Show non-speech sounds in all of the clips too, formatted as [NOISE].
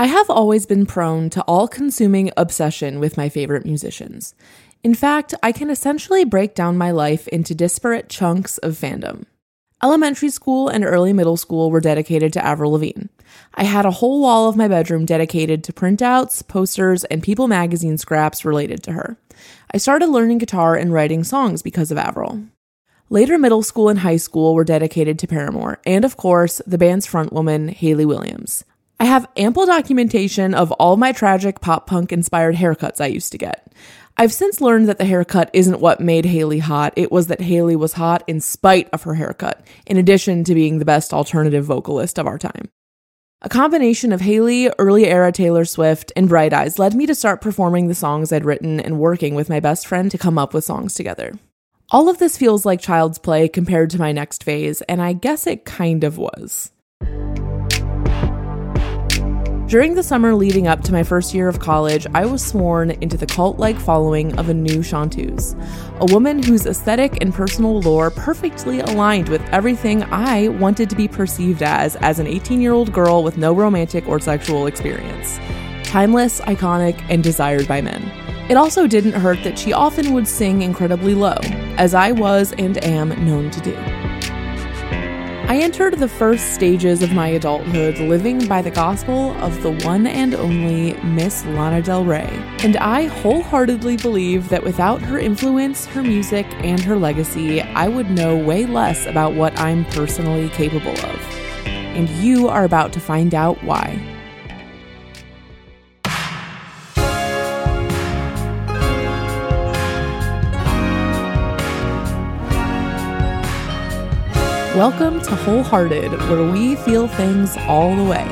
I have always been prone to all consuming obsession with my favorite musicians. In fact, I can essentially break down my life into disparate chunks of fandom. Elementary school and early middle school were dedicated to Avril Lavigne. I had a whole wall of my bedroom dedicated to printouts, posters, and People magazine scraps related to her. I started learning guitar and writing songs because of Avril. Later middle school and high school were dedicated to Paramore, and of course, the band's frontwoman, Hayley Williams. I have ample documentation of all my tragic pop punk inspired haircuts I used to get. I've since learned that the haircut isn't what made Hayley hot, it was that Hayley was hot in spite of her haircut, in addition to being the best alternative vocalist of our time. A combination of Hayley, early era Taylor Swift, and Bright Eyes led me to start performing the songs I'd written and working with my best friend to come up with songs together. All of this feels like child's play compared to my next phase, and I guess it kind of was. During the summer leading up to my first year of college, I was sworn into the cult like following of a new chanteuse, a woman whose aesthetic and personal lore perfectly aligned with everything I wanted to be perceived as as an 18 year old girl with no romantic or sexual experience. Timeless, iconic, and desired by men. It also didn't hurt that she often would sing incredibly low, as I was and am known to do. I entered the first stages of my adulthood living by the gospel of the one and only Miss Lana Del Rey, and I wholeheartedly believe that without her influence, her music, and her legacy, I would know way less about what I'm personally capable of. And you are about to find out why. Welcome to Wholehearted, where we feel things all the way.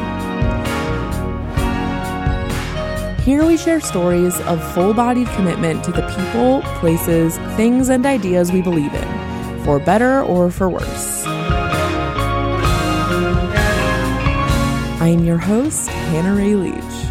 Here we share stories of full bodied commitment to the people, places, things, and ideas we believe in, for better or for worse. I am your host, Hannah Ray Leach.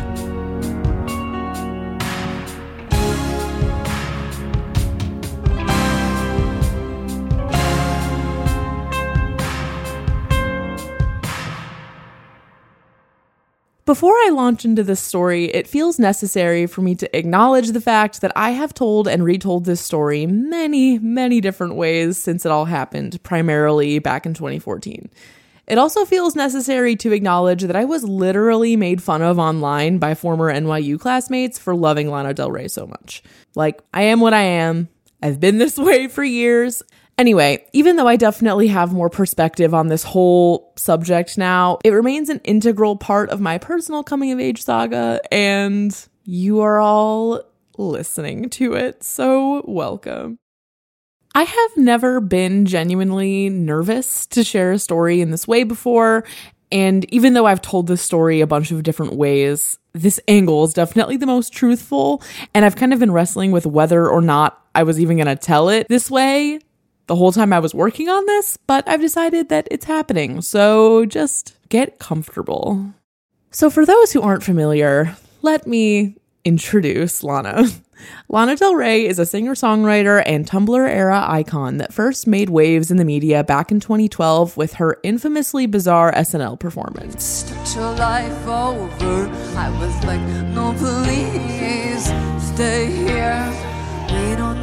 Before I launch into this story, it feels necessary for me to acknowledge the fact that I have told and retold this story many, many different ways since it all happened, primarily back in 2014. It also feels necessary to acknowledge that I was literally made fun of online by former NYU classmates for loving Lana Del Rey so much. Like, I am what I am. I've been this [LAUGHS] way for years, Anyway, even though I definitely have more perspective on this whole subject now, it remains an integral part of my personal coming of age saga, and you are all listening to it, so welcome. I have never been genuinely nervous to share a story in this way before, and even though I've told this story a bunch of different ways, this angle is definitely the most truthful, and I've kind of been wrestling with whether or not I was even to tell it this way the whole time I was working on this, but I've decided that it's happening. So just get comfortable. So, for those who aren't familiar, let me introduce Lana. [LAUGHS] Lana Del Rey is a singer songwriter and Tumblr era icon that first made waves in the media back in 2012 with her infamously bizarre SNL performance. I was like, no, please stay here.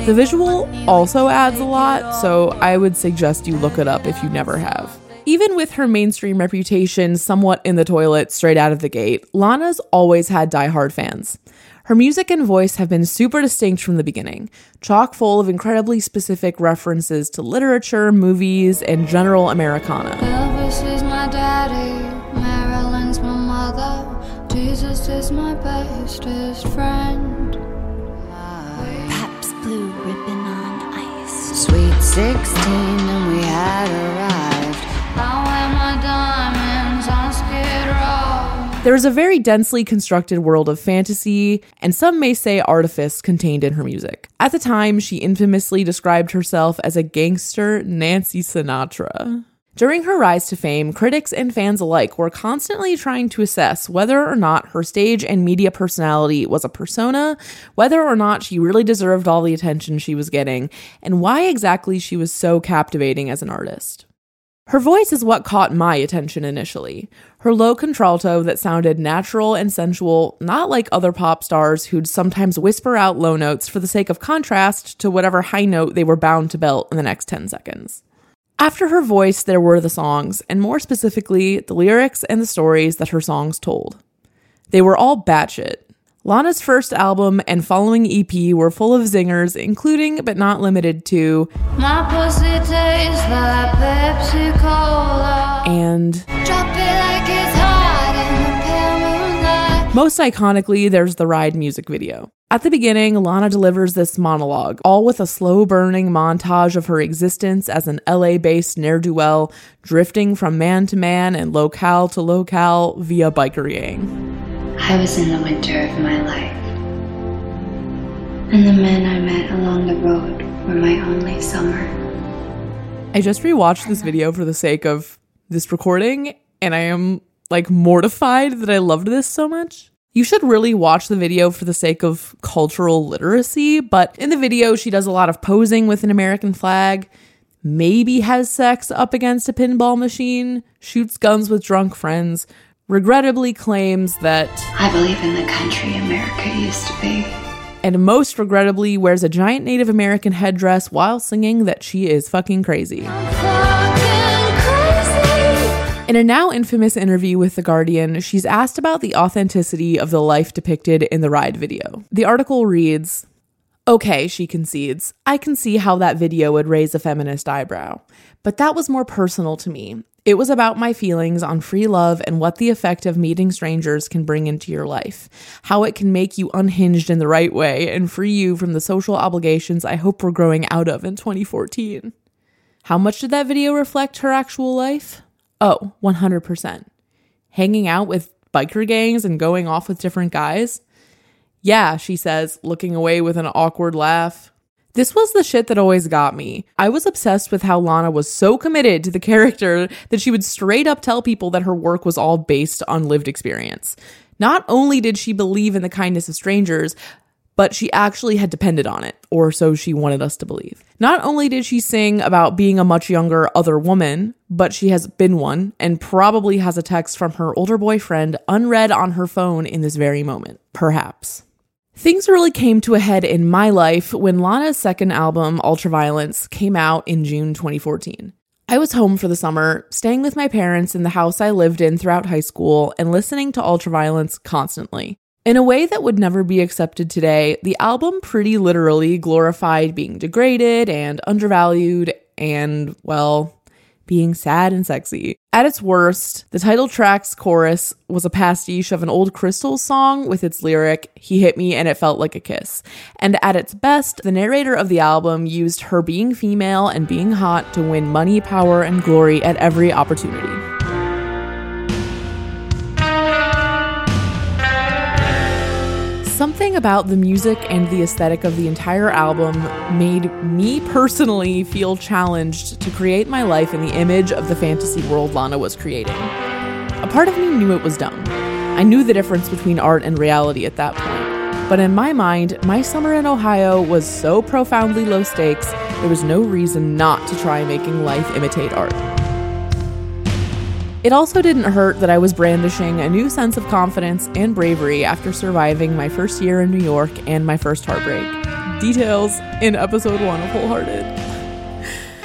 The visual also adds a lot, so I would suggest you look it up if you never have. Even with her mainstream reputation somewhat in the toilet straight out of the gate, Lana's always had die-hard fans. Her music and voice have been super distinct from the beginning, chock full of incredibly specific references to literature, movies, and general Americana. Elvis is my daddy, Marilyn's my mother, Jesus is my bestest friend 16, and we had arrived. I wear my diamonds on Skid Row. There is a very densely constructed world of fantasy, and some may say artifice contained in her music. At the time, she infamously described herself as a gangster Nancy Sinatra. During her rise to fame, critics and fans alike were constantly trying to assess whether or not her stage and media personality was a persona, whether or not she really deserved all the attention she was getting, and why exactly she was so captivating as an artist. Her voice is what caught my attention initially. Her low contralto that sounded natural and sensual, not like other pop stars who'd sometimes whisper out low notes for the sake of contrast to whatever high note they were bound to belt in the next 10 seconds. After her voice, there were the songs, and more specifically, the lyrics and the stories that her songs told. They were all batshit. Lana's first album and following EP were full of zingers, including but not limited to My pussy tastes like Pepsi Cola. and Drop it like it's hot in the. Most iconically, there's the Ride music video. At the beginning, Lana delivers this monologue, all with a slow burning montage of her existence as an LA based ne'er do well, drifting from man to man and locale to locale via biker gang. I was in the winter of my life. And the men I met along the road were my only summer. I just rewatched this video for the sake of this recording, and I am like mortified that I loved this so much. You should really watch the video for the sake of cultural literacy, but in the video, she does a lot of posing with an American flag, maybe has sex up against a pinball machine, shoots guns with drunk friends, regrettably claims that, I believe in the country America used to be. and most regrettably wears a giant Native American headdress while singing that she is fucking crazy. In a now infamous interview with The Guardian, she's asked about the authenticity of the life depicted in the ride video. The article reads Okay, she concedes. I can see how that video would raise a feminist eyebrow. But that was more personal to me. It was about my feelings on free love and what the effect of meeting strangers can bring into your life. How it can make you unhinged in the right way and free you from the social obligations I hope we're growing out of in 2014. How much did that video reflect her actual life? Oh, 100%. Hanging out with biker gangs and going off with different guys? Yeah, she says, looking away with an awkward laugh. This was the shit that always got me. I was obsessed with how Lana was so committed to the [LAUGHS] character that she would straight up tell people that her work was all based on lived experience. Not only did she believe in the kindness of strangers, but she actually had depended on it, or so she wanted us to believe. Not only did she sing about being a much younger other woman, but she has been one and probably has a text from her older boyfriend unread on her phone in this very moment. Perhaps. Things really came to a head in my life when Lana's second album, Ultraviolence, came out in June 2014. I was home for the summer, staying with my parents in the house I lived in throughout high school and listening to Ultraviolence constantly. In a way that would never be accepted today, the album pretty literally glorified being degraded and undervalued and, well, being sad and sexy. At its worst, the title track's chorus was a pastiche of an old Crystal song with its lyric, He hit me and it felt like a kiss. And at its best, the narrator of the album used her being female and being hot to win money, power, and glory at every opportunity. Something about the music and the aesthetic of the entire album made me personally feel challenged to create my life in the image of the fantasy world Lana was creating. A part of me knew it was dumb. I knew the difference between art and reality at that point. But in my mind, my summer in Ohio was so profoundly low stakes, there was no reason not to try making life imitate art. It also didn't hurt that I was brandishing a new sense of confidence and bravery after surviving my first year in New York and my first heartbreak. Details in episode one of Wholehearted.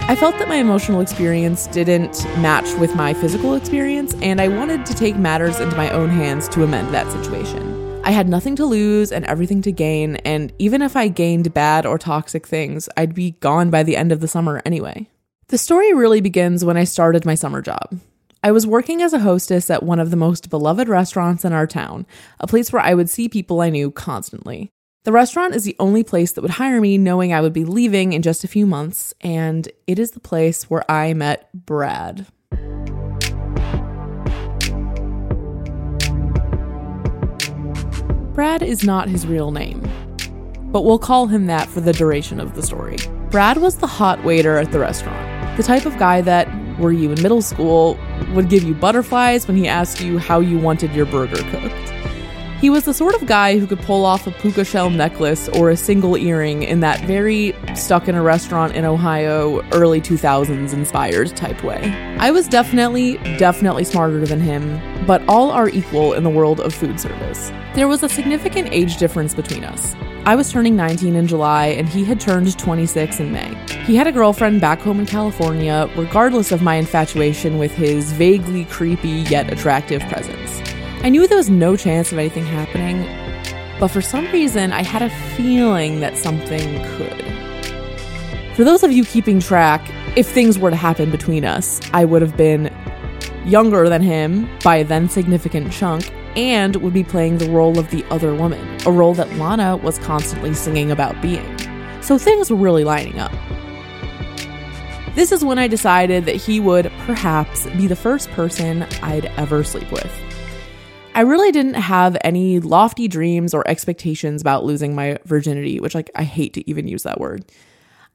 I felt that my emotional experience didn't match with my physical experience, and I wanted to take matters into my own hands to amend that situation. I had nothing to lose and everything to gain, and even if I gained bad or toxic things, I'd be gone by the end of the summer anyway. The story really begins when I started my summer job. I was working as a hostess at one of the most beloved restaurants in our town, a place where I would see people I knew constantly. The restaurant is the only place that would hire me knowing I would be leaving in just a few months, and it is the place where I met Brad. Brad is not his real name, but we'll call him that for the duration of the story. Brad was the hot waiter at the restaurant, the type of guy that, were you in middle school, would give you butterflies when he asked you how you wanted your burger cooked. He was the sort of guy who could pull off a puka shell necklace or a single earring in that very stuck in a restaurant in Ohio, early 2000s inspired type way. I was definitely, definitely smarter than him, but all are equal in the world of food service. There was a significant age difference between us. I was turning 19 in July and he had turned 26 in May. He had a girlfriend back home in California, regardless of my infatuation with his vaguely creepy yet attractive presence. I knew there was no chance of anything happening, but for some reason I had a feeling that something could. For those of you keeping track, if things were to happen between us, I would have been younger than him by a then significant chunk and would be playing the role of the other woman, a role that Lana was constantly singing about being. So things were really lining up. This is when I decided that he would perhaps be the first person I'd ever sleep with. I really didn't have any lofty dreams or expectations about losing my virginity, which like I hate to even use that word.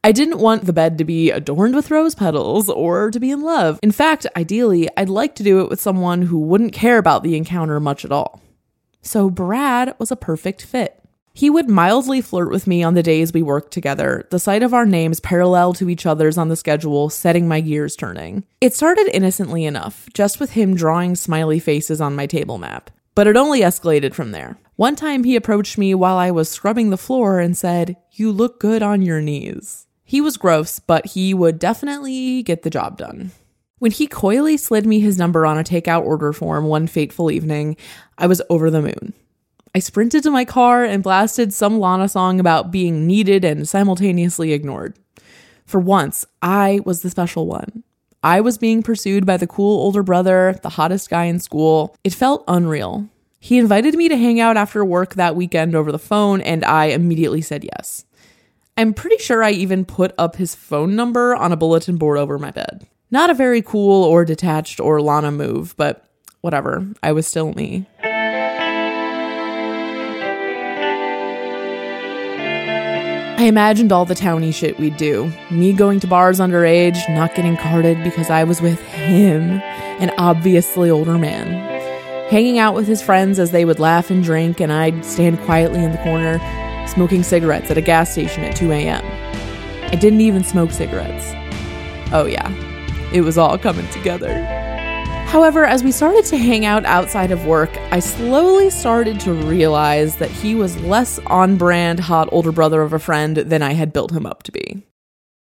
I didn't want the bed to be adorned with rose petals or to be in love. In fact, ideally, I'd like to do it with someone who wouldn't care about the encounter much at all. So Brad was a perfect fit. He would mildly flirt with me on the days we worked together, the sight of our names parallel to each other's on the schedule setting my gears turning. It started innocently enough, just with him drawing smiley faces on my table map. But it only escalated from there. One time he approached me while I was scrubbing the floor and said, You look good on your knees. He was gross, but he would definitely get the job done. When he coyly slid me his number on a takeout order form one fateful evening, I was over the moon. I sprinted to my car and blasted some Lana song about being needed and simultaneously ignored. For once, I was the special one. I was being pursued by the cool older brother, the hottest guy in school. It felt unreal. He invited me to hang out after work that weekend over the phone, and I immediately said yes. I'm pretty sure I even put up his phone number on a bulletin board over my bed. Not a very cool or detached or Lana move, but whatever. I was still me. I imagined all the towny shit we'd do. Me going to bars underage, not getting carded because I was with him, an obviously older man. Hanging out with his friends as they would laugh and drink, and I'd stand quietly in the corner, smoking cigarettes at a gas station at 2 a.m. I didn't even smoke cigarettes. Oh, yeah, it was all coming together. However, as we started to hang out outside of work, I slowly started to realize that he was less on brand hot older brother of a friend than I had built him up to be.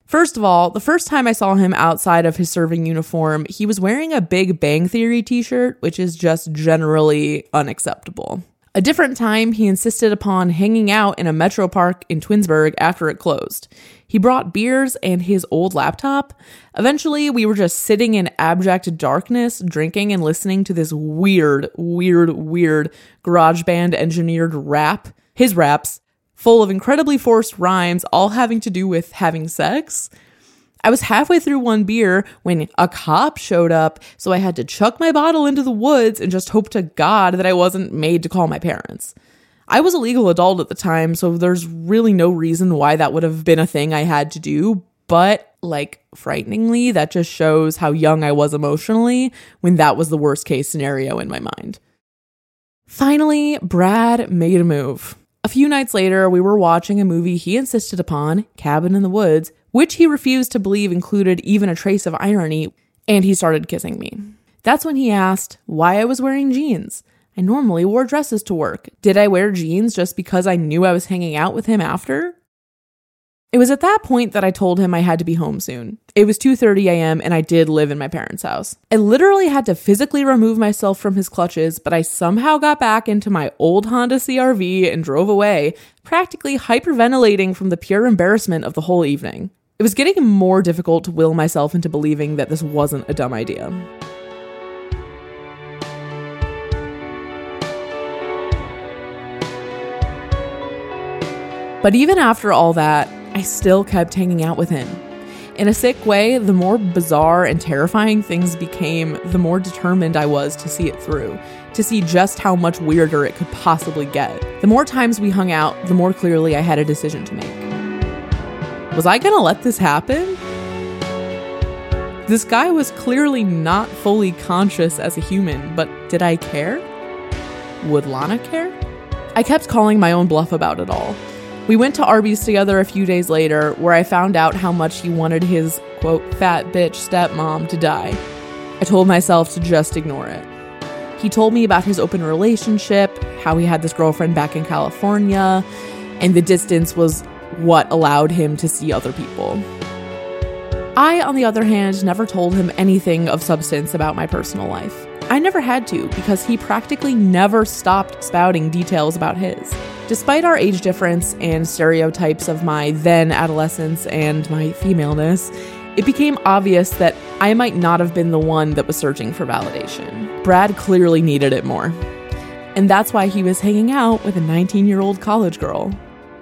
First of all, the first time I saw him outside of his serving uniform, he was wearing a Big Bang Theory t shirt, which is just generally unacceptable. A different time, he insisted upon hanging out in a metro park in Twinsburg after it closed. He brought beers and his old laptop. Eventually, we were just sitting in abject darkness, drinking and listening to this weird, weird, weird GarageBand engineered rap, his raps, full of incredibly forced rhymes, all having to do with having sex. I was halfway through one beer when a cop showed up, so I had to chuck my bottle into the woods and just hope to God that I wasn't made to call my parents. I was a legal adult at the time, so there's really no reason why that would have been a thing I had to do, but like frighteningly, that just shows how young I was emotionally when that was the worst case scenario in my mind. Finally, Brad made a move. A few nights later, we were watching a movie he insisted upon, Cabin in the Woods, which he refused to believe included even a trace of irony, and he started kissing me. That's when he asked why I was wearing jeans. I normally wore dresses to work. Did I wear jeans just because I knew I was hanging out with him after? It was at that point that I told him I had to be home soon. It was 2:30 a.m. and I did live in my parents' house. I literally had to physically remove myself from his clutches, but I somehow got back into my old Honda CRV and drove away, practically hyperventilating from the pure embarrassment of the whole evening. It was getting more difficult to will myself into believing that this wasn't a dumb idea. But even after all that, I still kept hanging out with him. In a sick way, the more bizarre and terrifying things became, the more determined I was to see it through, to see just how much weirder it could possibly get. The more times we hung out, the more clearly I had a decision to make. Was I gonna let this happen? This guy was clearly not fully conscious as a human, but did I care? Would Lana care? I kept calling my own bluff about it all. We went to Arby's together a few days later, where I found out how much he wanted his, quote, fat bitch stepmom to die. I told myself to just ignore it. He told me about his open relationship, how he had this girlfriend back in California, and the distance was what allowed him to see other people. I, on the other hand, never told him anything of substance about my personal life. I never had to because he practically never stopped spouting details about his. Despite our age difference and stereotypes of my then adolescence and my femaleness, it became obvious that I might not have been the one that was searching for validation. Brad clearly needed it more. And that's why he was hanging out with a 19 year old college girl.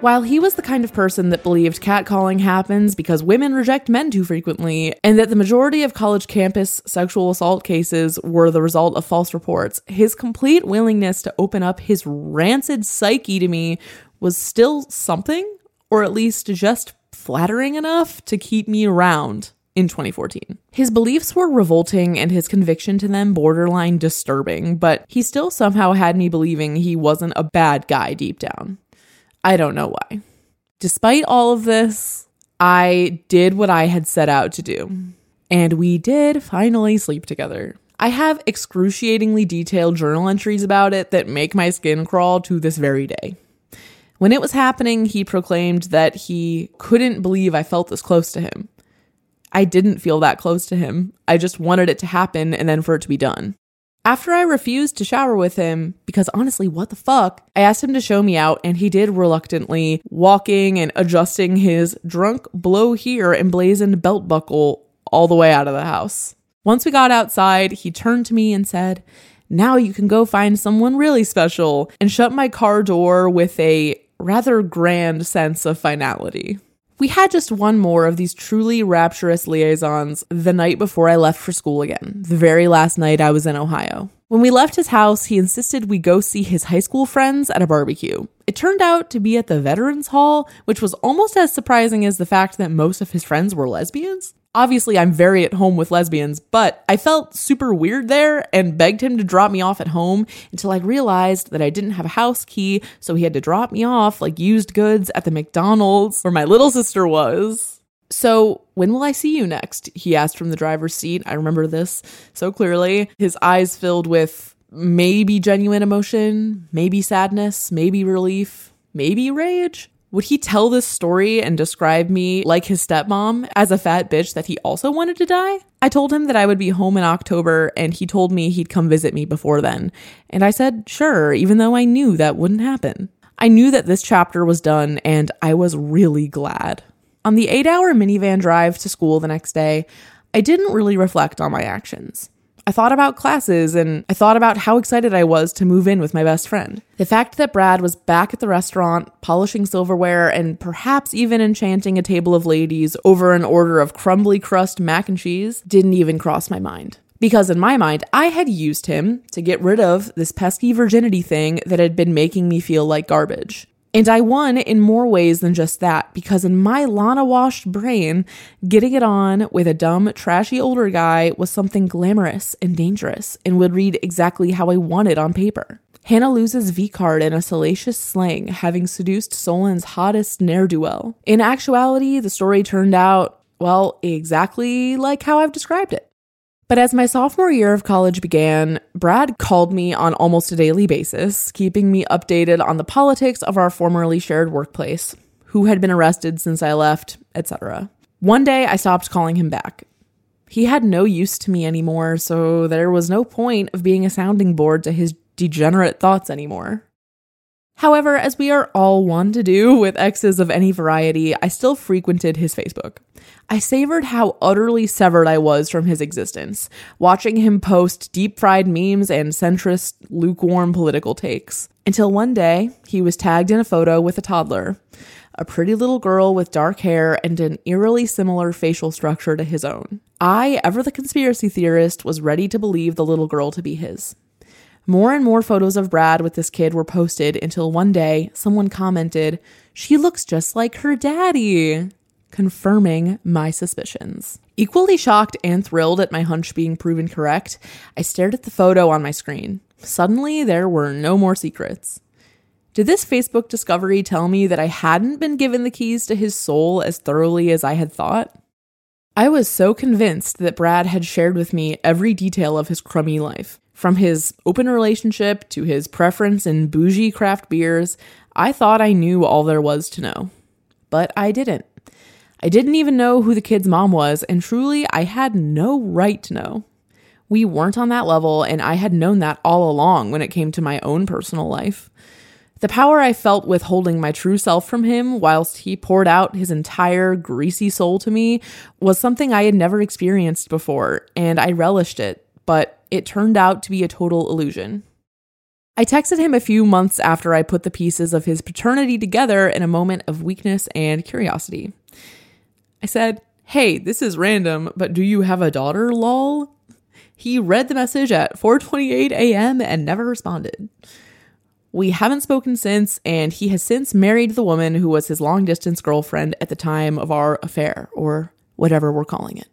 While he was the kind of person that believed catcalling happens because women reject men too frequently, and that the majority of college campus sexual assault cases were the result of false reports, his complete willingness to open up his rancid psyche to me was still something, or at least just flattering enough to keep me around in 2014. His beliefs were revolting and his conviction to them borderline disturbing, but he still somehow had me believing he wasn't a bad guy deep down. I don't know why. Despite all of this, I did what I had set out to do. And we did finally sleep together. I have excruciatingly detailed journal entries about it that make my skin crawl to this very day. When it was happening, he proclaimed that he couldn't believe I felt this close to him. I didn't feel that close to him. I just wanted it to happen and then for it to be done. After I refused to shower with him, because honestly, what the fuck, I asked him to show me out, and he did reluctantly, walking and adjusting his drunk blow here emblazoned belt buckle all the way out of the house. Once we got outside, he turned to me and said, Now you can go find someone really special, and shut my car door with a rather grand sense of finality. We had just one more of these truly rapturous liaisons the night before I left for school again, the very last night I was in Ohio. When we left his house, he insisted we go see his high school friends at a barbecue. It turned out to be at the Veterans Hall, which was almost as surprising as the fact that most of his friends were lesbians. Obviously, I'm very at home with lesbians, but I felt super weird there and begged him to drop me off at home until I realized that I didn't have a house key, so he had to drop me off like used goods at the McDonald's where my little sister was. So, when will I see you next? He asked from the driver's seat. I remember this so clearly. His eyes filled with maybe genuine emotion, maybe sadness, maybe relief, maybe rage. Would he tell this story and describe me like his stepmom as a fat bitch that he also wanted to die? I told him that I would be home in October and he told me he'd come visit me before then. And I said, sure, even though I knew that wouldn't happen. I knew that this chapter was done and I was really glad. On the eight hour minivan drive to school the next day, I didn't really reflect on my actions. I thought about classes and I thought about how excited I was to move in with my best friend. The fact that Brad was back at the restaurant, polishing silverware, and perhaps even enchanting a table of ladies over an order of crumbly crust mac and cheese didn't even cross my mind. Because in my mind, I had used him to get rid of this pesky virginity thing that had been making me feel like garbage. And I won in more ways than just that, because in my Lana washed brain, getting it on with a dumb, trashy older guy was something glamorous and dangerous and would read exactly how I wanted on paper. Hannah loses V card in a salacious slang, having seduced Solon's hottest ne'er do well. In actuality, the story turned out, well, exactly like how I've described it. But as my sophomore year of college began, Brad called me on almost a daily basis, keeping me updated on the politics of our formerly shared workplace, who had been arrested since I left, etc. One day I stopped calling him back. He had no use to me anymore, so there was no point of being a sounding board to his degenerate thoughts anymore. However, as we are all wont to do with exes of any variety, I still frequented his Facebook. I savored how utterly severed I was from his existence, watching him post deep fried memes and centrist, lukewarm political takes. Until one day, he was tagged in a photo with a toddler, a pretty little girl with dark hair and an eerily similar facial structure to his own. I, ever the conspiracy theorist, was ready to believe the little girl to be his. More and more photos of Brad with this kid were posted until one day someone commented, She looks just like her daddy, confirming my suspicions. Equally shocked and thrilled at my hunch being proven correct, I stared at the photo on my screen. Suddenly, there were no more secrets. Did this Facebook discovery tell me that I hadn't been given the keys to his soul as thoroughly as I had thought? I was so convinced that Brad had shared with me every detail of his crummy life. From his open relationship to his preference in bougie craft beers, I thought I knew all there was to know. But I didn't. I didn't even know who the kid's mom was, and truly, I had no right to know. We weren't on that level, and I had known that all along when it came to my own personal life. The power I felt withholding my true self from him whilst he poured out his entire greasy soul to me was something I had never experienced before, and I relished it, but it turned out to be a total illusion. I texted him a few months after I put the pieces of his paternity together in a moment of weakness and curiosity. I said, Hey, this is random, but do you have a daughter, lol? He read the message at 4:28 a.m. and never responded. We haven't spoken since, and he has since married the woman who was his long distance girlfriend at the time of our affair, or whatever we're calling it.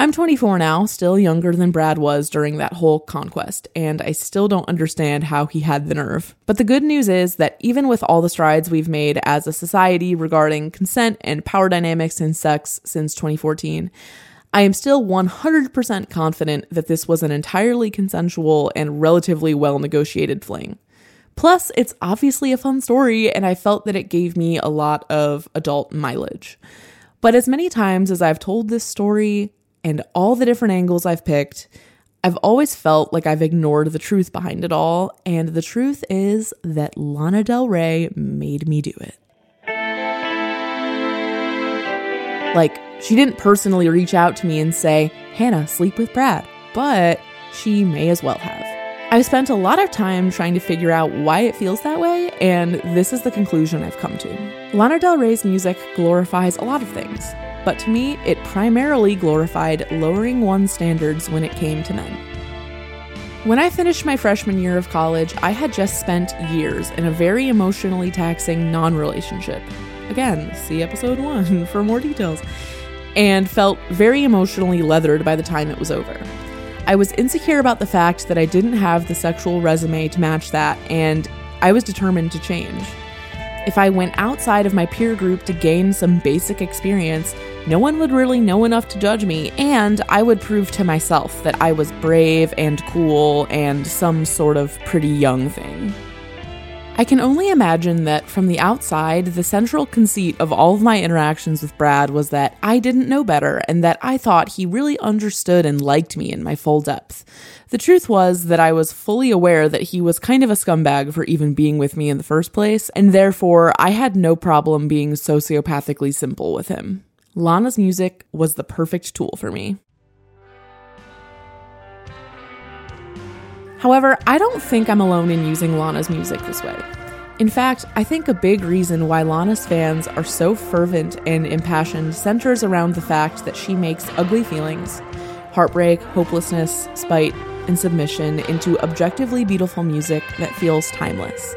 I'm 24 now, still younger than Brad was during that whole conquest, and I still don't understand how he had the nerve. But the good news is that even with all the strides we've made as a society regarding consent and power dynamics in sex since 2014, I am still 100% confident that this was an entirely consensual and relatively well negotiated fling. Plus, it's obviously a fun story, and I felt that it gave me a lot of adult mileage. But as many times as I've told this story and all the different angles I've picked, I've always felt like I've ignored the truth behind it all, and the truth is that Lana Del Rey made me do it. Like, she didn't personally reach out to me and say, Hannah, sleep with Brad, but she may as well have. I've spent a lot of time trying to figure out why it feels that way, and this is the conclusion I've come to. Lana Del Rey's music glorifies a lot of things, but to me, it primarily glorified lowering one's standards when it came to men. When I finished my freshman year of college, I had just spent years in a very emotionally taxing non relationship. Again, see episode one [LAUGHS] for more details. And felt very emotionally leathered by the time it was over. I was insecure about the fact that I didn't have the sexual resume to match that, and I was determined to change. If I went outside of my peer group to gain some basic experience, no one would really know enough to judge me, and I would prove to myself that I was brave and cool and some sort of pretty young thing. I can only imagine that from the outside, the central conceit of all of my interactions with Brad was that I didn't know better and that I thought he really understood and liked me in my full depth. The truth was that I was fully aware that he was kind of a scumbag for even being with me in the first place, and therefore I had no problem being sociopathically simple with him. Lana's music was the perfect tool for me. However, I don't think I'm alone in using Lana's music this way. In fact, I think a big reason why Lana's fans are so fervent and impassioned centers around the fact that she makes ugly feelings, heartbreak, hopelessness, spite, and submission into objectively beautiful music that feels timeless.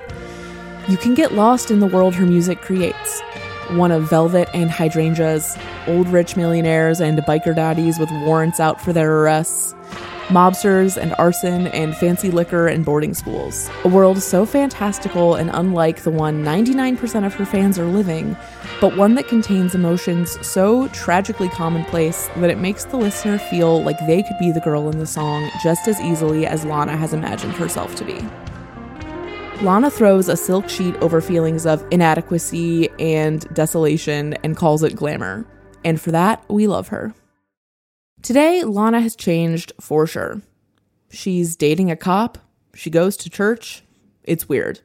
You can get lost in the world her music creates. One of velvet and hydrangeas, old rich millionaires and biker daddies with warrants out for their arrests, mobsters and arson and fancy liquor and boarding schools. A world so fantastical and unlike the one 99% of her fans are living, but one that contains emotions so tragically commonplace that it makes the listener feel like they could be the girl in the song just as easily as Lana has imagined herself to be. Lana throws a silk sheet over feelings of inadequacy and desolation and calls it glamour. And for that, we love her. Today, Lana has changed for sure. She's dating a cop, she goes to church. It's weird.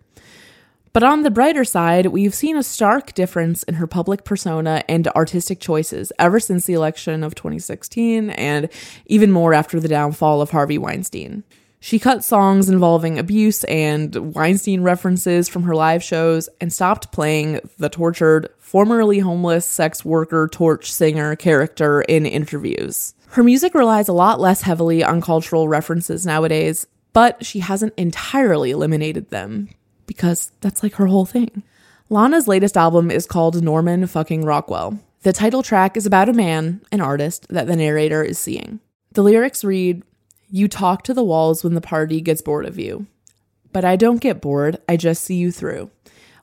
But on the brighter side, we've seen a stark difference in her public persona and artistic choices ever since the election of 2016, and even more after the downfall of Harvey Weinstein. She cut songs involving abuse and Weinstein references from her live shows and stopped playing the tortured, formerly homeless sex worker torch singer character in interviews. Her music relies a lot less heavily on cultural references nowadays, but she hasn't entirely eliminated them because that's like her whole thing. Lana's latest album is called Norman fucking Rockwell. The title track is about a man, an artist, that the narrator is seeing. The lyrics read You talk to the walls when the party gets bored of you. But I don't get bored, I just see you through.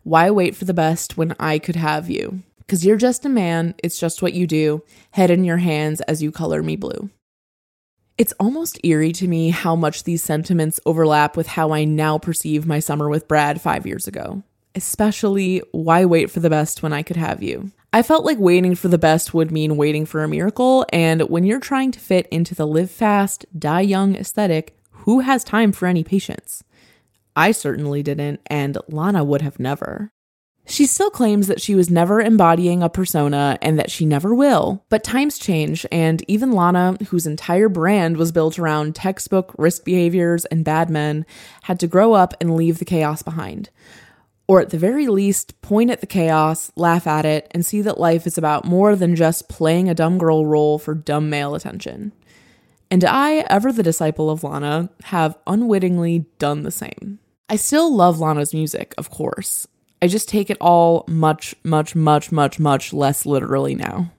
Why wait for the best when I could have you? Because you're just a man, it's just what you do, head in your hands as you color me blue. It's almost eerie to me how much these sentiments overlap with how I now perceive my summer with Brad five years ago. Especially, why wait for the best when I could have you? I felt like waiting for the best would mean waiting for a miracle, and when you're trying to fit into the live fast, die young aesthetic, who has time for any patience? I certainly didn't, and Lana would have never. She still claims that she was never embodying a persona and that she never will. But times change, and even Lana, whose entire brand was built around textbook risk behaviors and bad men, had to grow up and leave the chaos behind or at the very least, point at the chaos, laugh at it, and see that life is about more than just playing a dumb girl role for dumb male attention. And I, ever the disciple of Lana, have unwittingly done the same. I still love Lana's music, of course. I just take it all much, much, much, much, much less literally now.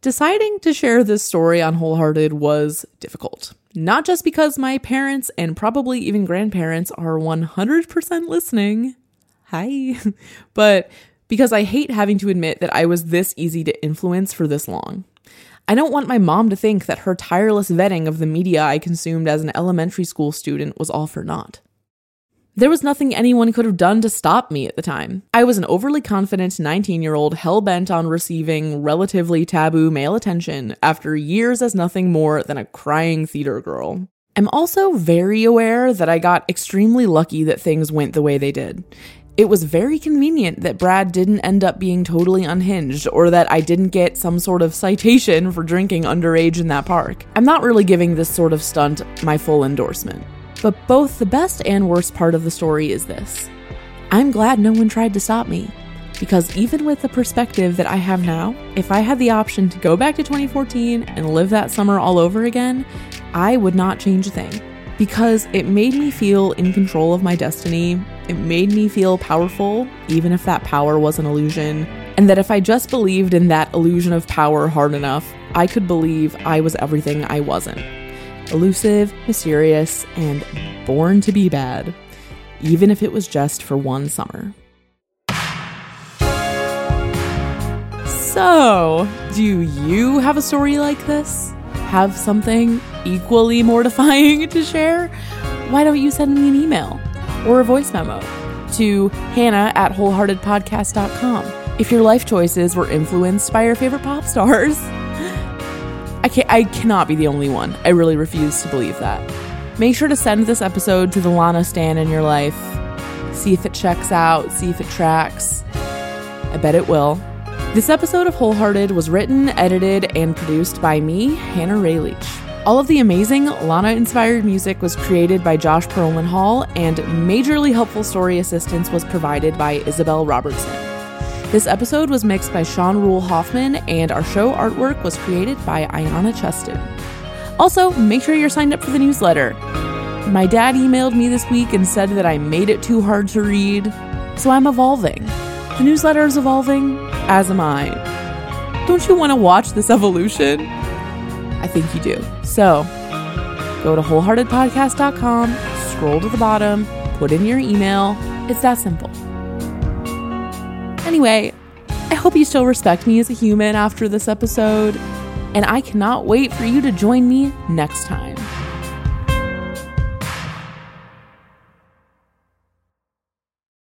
Deciding to share this story on Wholehearted was difficult. Not just because my parents and probably even grandparents are 100% listening, hi. [LAUGHS] but because I hate having to admit that I was this easy to influence for this long. I don't want my mom to think that her tireless vetting of the media I consumed as an elementary school student was all for naught. There was nothing anyone could have done to stop me at the time. I was an overly confident 19 year old hell bent on receiving relatively taboo male attention after years as nothing more than a crying theater girl. I'm also very aware that I got extremely lucky that things went the way they did. It was very convenient that Brad didn't end up being totally unhinged or that I didn't get some sort of citation for drinking underage in that park. I'm not really giving this sort of stunt my full endorsement. But both the best and worst part of the story is this I'm glad no one tried to stop me. Because even with the perspective that I have now, if I had the option to go back to 2014 and live that summer all over again, I would not change a thing because it made me feel in control of my destiny. It made me feel powerful, even if that power was an illusion. And that if I just believed in that illusion of power hard enough, I could believe I was everything I wasn't elusive, mysterious, and born to be bad, even if it was just for one summer. So, do you have a story like this? Have something equally mortifying [LAUGHS] to share, why don't you send me an email or a voice memo to hannah at wholeheartedpodcast.com if your life choices were influenced by your favorite pop stars. I, can't, I cannot be the only one. I really refuse to believe that. Make sure to send this episode to the Lana Stan in your life. See if it checks out, see if it tracks. I bet it will. This episode of Wholehearted was written, edited, and produced by me, Hannah Ray Leach. All of the amazing Lana inspired music was created by Josh Perlman Hall, and majorly helpful story assistance was provided by Isabel Robertson. This episode was mixed by Sean Rule Hoffman, and our show artwork was created by Ayana Cheston. Also, make sure you're signed up for the newsletter. My dad emailed me this week and said that I made it too hard to read, so I'm evolving. The newsletter is evolving, as am I. Don't you want to watch this evolution? I think you do. So go to wholeheartedpodcast.com, scroll to the bottom, put in your email. It's that simple. Anyway, I hope you still respect me as a human after this episode, and I cannot wait for you to join me next time.